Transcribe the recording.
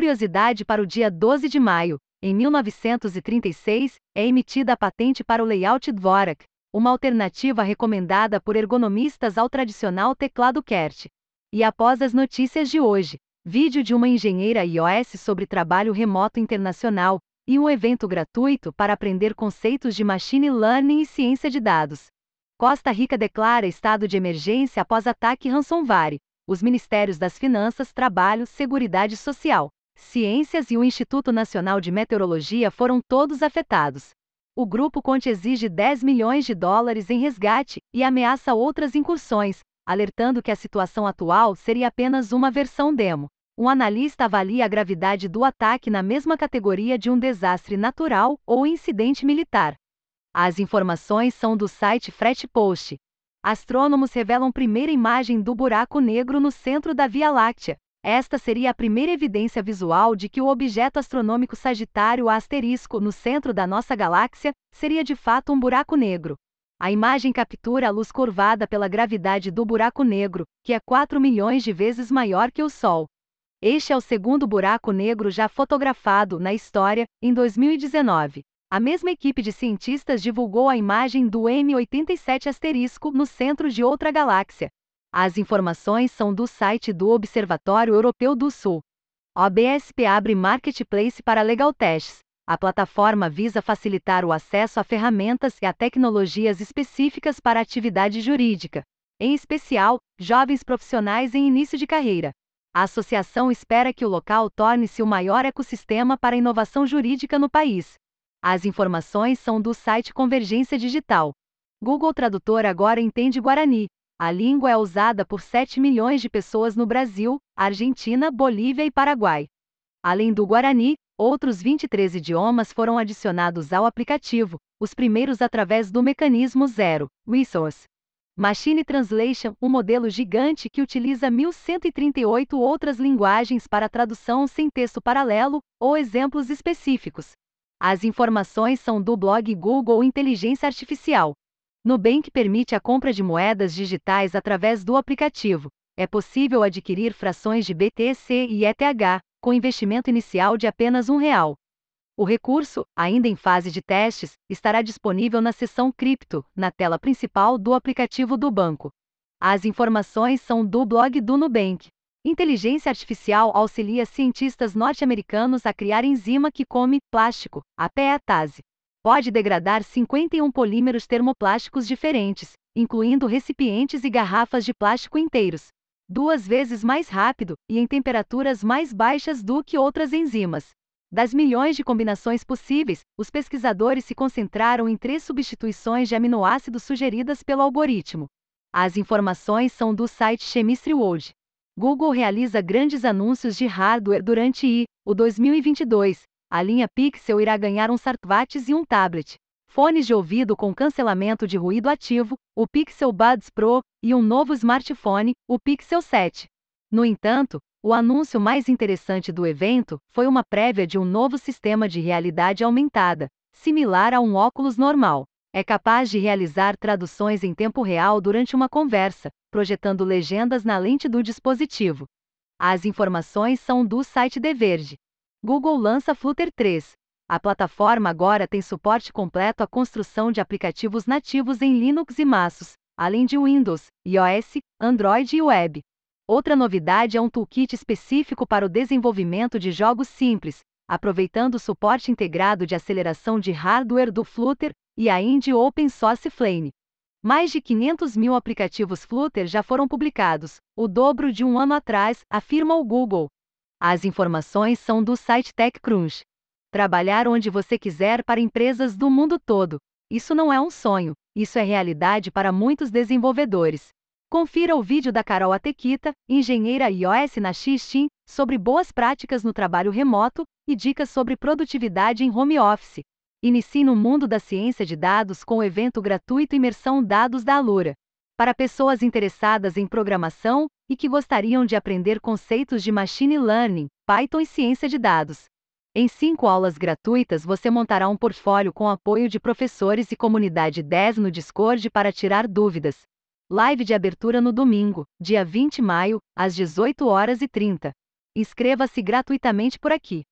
curiosidade para o dia 12 de maio, em 1936, é emitida a patente para o layout Dvorak, uma alternativa recomendada por ergonomistas ao tradicional teclado QWERTY. E após as notícias de hoje, vídeo de uma engenheira iOS sobre trabalho remoto internacional e um evento gratuito para aprender conceitos de machine learning e ciência de dados. Costa Rica declara estado de emergência após ataque ransomware. Os Ministérios das Finanças, Trabalho, Seguridade Social, Ciências e o Instituto Nacional de Meteorologia foram todos afetados. O grupo Conte exige 10 milhões de dólares em resgate e ameaça outras incursões, alertando que a situação atual seria apenas uma versão demo. Um analista avalia a gravidade do ataque na mesma categoria de um desastre natural ou incidente militar. As informações são do site FretPost. Astrônomos revelam primeira imagem do buraco negro no centro da Via Láctea. Esta seria a primeira evidência visual de que o objeto astronômico Sagitário asterisco no centro da nossa galáxia seria de fato um buraco negro. A imagem captura a luz curvada pela gravidade do buraco negro, que é 4 milhões de vezes maior que o Sol. Este é o segundo buraco negro já fotografado na história, em 2019. A mesma equipe de cientistas divulgou a imagem do M87 asterisco no centro de outra galáxia, as informações são do site do Observatório Europeu do Sul. OBSP abre marketplace para legal tests. A plataforma visa facilitar o acesso a ferramentas e a tecnologias específicas para a atividade jurídica, em especial, jovens profissionais em início de carreira. A associação espera que o local torne-se o maior ecossistema para inovação jurídica no país. As informações são do site Convergência Digital. Google Tradutor agora entende Guarani. A língua é usada por 7 milhões de pessoas no Brasil, Argentina, Bolívia e Paraguai. Além do Guarani, outros 23 idiomas foram adicionados ao aplicativo, os primeiros através do mecanismo Zero Resource. Machine Translation, um modelo gigante que utiliza 1138 outras linguagens para tradução sem texto paralelo ou exemplos específicos. As informações são do blog Google Inteligência Artificial. Nubank permite a compra de moedas digitais através do aplicativo. É possível adquirir frações de BTC e ETH, com investimento inicial de apenas um real. O recurso, ainda em fase de testes, estará disponível na seção Cripto, na tela principal do aplicativo do banco. As informações são do blog do Nubank. Inteligência artificial auxilia cientistas norte-americanos a criar enzima que come plástico, a PETase pode degradar 51 polímeros termoplásticos diferentes, incluindo recipientes e garrafas de plástico inteiros, duas vezes mais rápido e em temperaturas mais baixas do que outras enzimas. Das milhões de combinações possíveis, os pesquisadores se concentraram em três substituições de aminoácidos sugeridas pelo algoritmo. As informações são do site Chemistry World. Google realiza grandes anúncios de hardware durante I, o 2022, a linha Pixel irá ganhar um Sartvates e um tablet, fones de ouvido com cancelamento de ruído ativo, o Pixel Buds Pro e um novo smartphone, o Pixel 7. No entanto, o anúncio mais interessante do evento foi uma prévia de um novo sistema de realidade aumentada, similar a um óculos normal. É capaz de realizar traduções em tempo real durante uma conversa, projetando legendas na lente do dispositivo. As informações são do site The Verge. Google lança Flutter 3. A plataforma agora tem suporte completo à construção de aplicativos nativos em Linux e MASUS, além de Windows, iOS, Android e Web. Outra novidade é um toolkit específico para o desenvolvimento de jogos simples, aproveitando o suporte integrado de aceleração de hardware do Flutter e a Indie Open Source Flame. Mais de 500 mil aplicativos Flutter já foram publicados, o dobro de um ano atrás, afirma o Google. As informações são do site TechCrunch. Trabalhar onde você quiser para empresas do mundo todo. Isso não é um sonho, isso é realidade para muitos desenvolvedores. Confira o vídeo da Carol Atequita, engenheira iOS na Xteam, sobre boas práticas no trabalho remoto e dicas sobre produtividade em home office. Inicie no mundo da ciência de dados com o evento gratuito Imersão Dados da Alura para pessoas interessadas em programação e que gostariam de aprender conceitos de machine learning, Python e ciência de dados. Em cinco aulas gratuitas, você montará um portfólio com apoio de professores e comunidade 10 no Discord para tirar dúvidas. Live de abertura no domingo, dia 20 de maio, às 18 horas e 30. Inscreva-se gratuitamente por aqui.